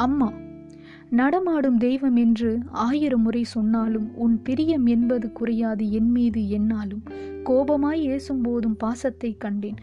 அம்மா நடமாடும் தெய்வம் என்று ஆயிரம் முறை சொன்னாலும் உன் பிரியம் என்பது குறையாது என் மீது என்னாலும். கோபமாய் ஏசும்போதும் பாசத்தை கண்டேன்.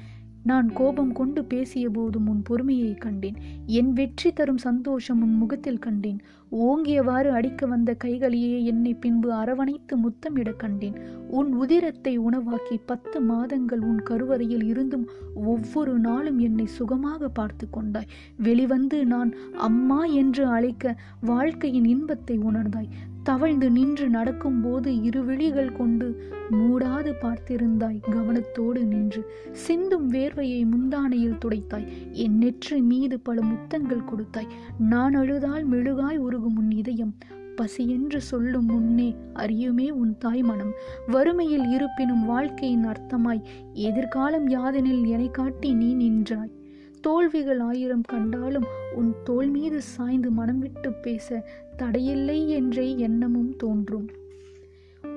நான் கோபம் கொண்டு பேசிய போதும் உன் பொறுமையை கண்டேன். என் வெற்றி தரும் சந்தோஷம் உன் முகத்தில் கண்டேன். ஓங்கியவாறு அடிக்க வந்த கைகளையே என்னை பின்பு அரவணைத்து முத்தமிட கண்டேன். உன் உதிரத்தை உணவாக்கி பத்து மாதங்கள் உன் கருவறையில் இருந்தும் ஒவ்வொரு நாளும் என்னை சுகமாக பார்த்து கொண்டாய். வெளிவந்து நான் அம்மா என்று அழைக்க வாழ்க்கையின் இன்பத்தை உணர்ந்தாய். தவழ்ந்து நின்று நடக்கும்போது இரு விழிகள் கொண்டு மூடாது பார்த்திருந்தாய். கவனத்தோடு நின்று சிந்தும் வேர்வையை முந்தானையில் துடைத்தாய். என் நெற்றி மீது பல முத்தங்கள் கொடுத்தாய். நான் அழுதால் மெழுகாய் உருகும் உன் இதயம். பசியென்று சொல்லும் முன்னே அறியுமே உன் தாய் மனம். வறுமையில் இருப்பினும் வாழ்க்கையின் அர்த்தமாய். எதிர்காலம் யாதெனில் எனை காட்டி நீ நின்றாய். தோல்விகள் ஆயிரம் கண்டாலும் உன் தோல் மீது சாய்ந்து மனம் விட்டு பேச தடையில்லை என்றே எண்ணமும் தோன்றும்.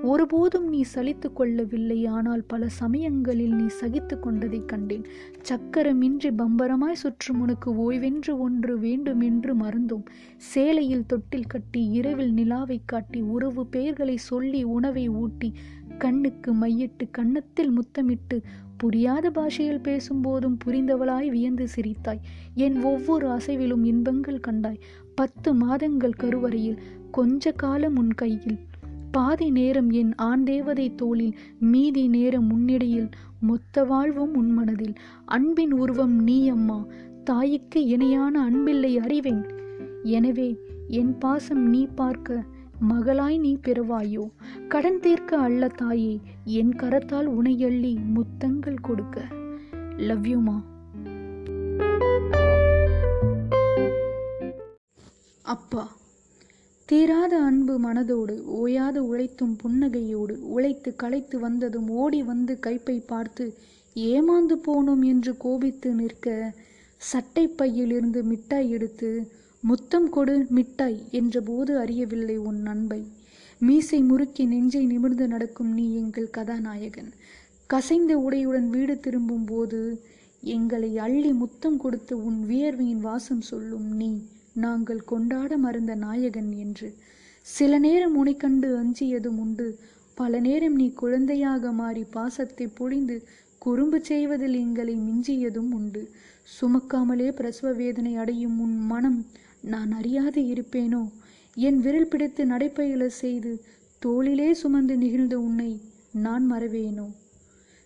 ஒருபோதும் நீ சலித்து கொள்ளவில்லை ஆனால் பல சமயங்களில் நீ சகித்து கொண்டதை கண்டேன். சக்கரமின்றி பம்பரமாய் சுற்றும் உனக்கு ஓய்வென்று ஒன்று வேண்டுமென்று மறந்தோம். சேலையில் தொட்டில் கட்டி இரவில் நிலாவை காட்டி உறவு பெயர்களை சொல்லி உணவை ஊட்டி கண்ணுக்கு மையிட்டு கன்னத்தில் முத்தமிட்டு புரியாத பாஷையில் பேசும்போதும் புரிந்தவளாய் வியந்து சிரித்தாய். என் ஒவ்வொரு அசைவிலும் இன்பங்கள் கண்டாய். பத்து மாதங்கள் கருவறையில் கொஞ்ச காலம் உன் கையில். பாதி நேரம் என் ஆண் தேவதை தோளில் மீதி நேரம் முன்னிடையில் மொத்த வாழ்வும் உன் மனதில். அன்பின் உருவம் நீ அம்மா. தாய்க்கு இணையான அன்பில்லை அறிவேன். எனவே என் பாசம் நீ பார்க்க மகளாய் நீ பிறவாயோ? கடன் தீர்க்க அல்ல தாயே என் கரத்தால் உனையள்ளி முத்தங்கள் கொடுக்க. லவ் யூமா அப்பா தீராத அன்பு மனதோடு ஓயாத உழைத்தும் புன்னகையோடு உழைத்து களைத்து வந்ததும் ஓடி வந்து கைப்பை பார்த்து ஏமாந்து போனோம் என்று கோபித்து நிற்க சட்டை பையிலிருந்து மிட்டாய் எடுத்து முத்தம் கொடு மிட்டாய் என்றபோது அறியவில்லை உன் அன்பை மீசை முறுக்கி நெஞ்சை நிமிர்ந்து நடக்கும் நீ எங்கள் கதாநாயகன். கசைந்த உடையுடன் வீடு திரும்பும் போது எங்களை அள்ளி முத்தம் கொடுத்து உன் வியர்வையின் வாசம் சொல்லும் நீ நாங்கள் கொண்டாட மறந்த நாயகன் என்று. சில நேரம் உனை கண்டு அஞ்சியதும் உண்டு. பல நேரம் நீ குழந்தையாக மாறி பாசத்தை பொழிந்து குறும்பு செய்வதில் எங்களை மிஞ்சியதும் உண்டு. சுமக்காமலே பிரசவ வேதனை அடையும் உன் மனம் நான் அறியாது இருப்பேனோ? என் விரல் பிடித்து நடைப்பயில செய்து தோளிலே சுமந்து நிகழ்ந்த உன்னை நான் மறவேனோ?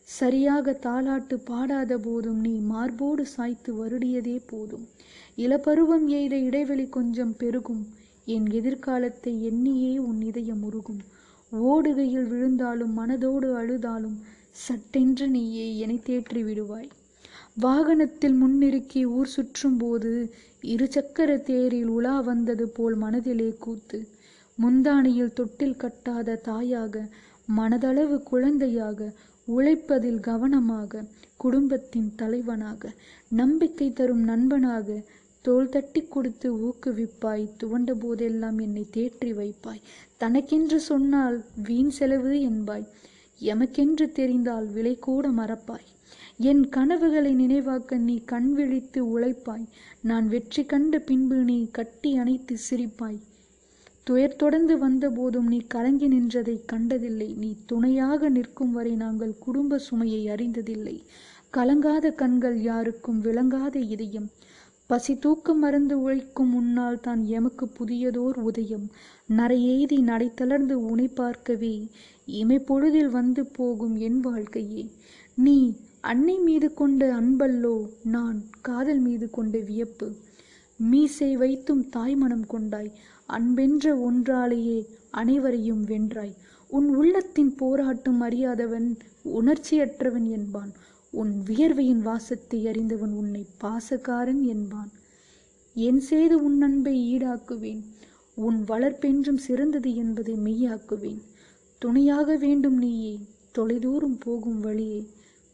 சரியாக தாளாட்டு பாடாத போதும் நீ மார்போடு சாய்த்து வருடியதே போதும். இளப்பருவம் எய்த இடைவெளி கொஞ்சம் பெருகும். என் எதிர்காலத்தை எண்ணியே உன் இதயம் உருகும். ஓடுகையில் விழுந்தாலும் மனதோடு அழுதாலும் சட்டென்று நீயே என்னை தேற்றி விடுவாய் வாகனத்தில் முன்னிறுக்கி ஊர் சுற்றும் போது இருசக்கர தேரில் உலா வந்தது போல் மனதிலே கூத்து. முந்தானியில் தொட்டில் கட்டாத தாயாக மனதளவு குழந்தையாக உழைப்பதில் கவனமாக குடும்பத்தின் தலைவனாக நம்பிக்கை தரும் நண்பனாக தோல் தட்டி கொடுத்து ஊக்குவிப்பாய் துவண்ட போதெல்லாம் என்னை தேற்றி வைப்பாய். தனக்கென்று சொன்னால் வீண் செலவு என்பாய். எமக்கென்று தெரிந்தால் விலை கூட மறப்பாய். என் கனவுகளை நினைவாக்க நீ கண் விழித்து உழைப்பாய். நான் வெற்றி கண்ட பின்பு நீ கட்டி அணைத்து சிரிப்பாய். துயர் தொடர்ந்து வந்தபோதும் நீ கலங்கி நின்றதை கண்டதில்லை. நீ துணையாக நிற்கும் வரை நாங்கள் குடும்ப சுமையை அறிந்ததில்லை. கலங்காத கண்கள் யாருக்கும் விளங்காத இதயம். பசி தூக்கம் மறந்து உழைக்கும் முன்னால் தான் எமக்கு புதியதோர் உதயம். நரையெய்தி நடை தளர்ந்து உனை பார்க்கவே இமை பொழுதில் வந்து போகும் என் வாழ்க்கையே. நீ அன்னை மீது கொண்ட அன்பல்லோ நான் காதல் மீது கொண்ட வியப்பு. மீசை வைத்தும் தாய்மனம் கொண்டாய் அன்பென்ற ஒன்றாலேயே அனைவரையும் வென்றாய். உன் உள்ளத்தின் போராட்டம் அறியாதவன் உணர்ச்சியற்றவன் என்பான். உன் வியர்வையின் வாசத்தை அறிந்தவன் உன்னை பாசக்காரன் என்பான். என் செய்து உன் அன்பை ஈடாக்குவேன். உன் வளர்ப்பென்றும் சிறந்தது என்பதை மெய்யாக்குவேன். துணையாக வேண்டும் நீயே தொலைதூரம் போகும் வழியே.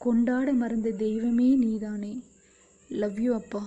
கொண்டாட மறந்த தெய்வமே நீதானே. லவ் யூ அப்பா.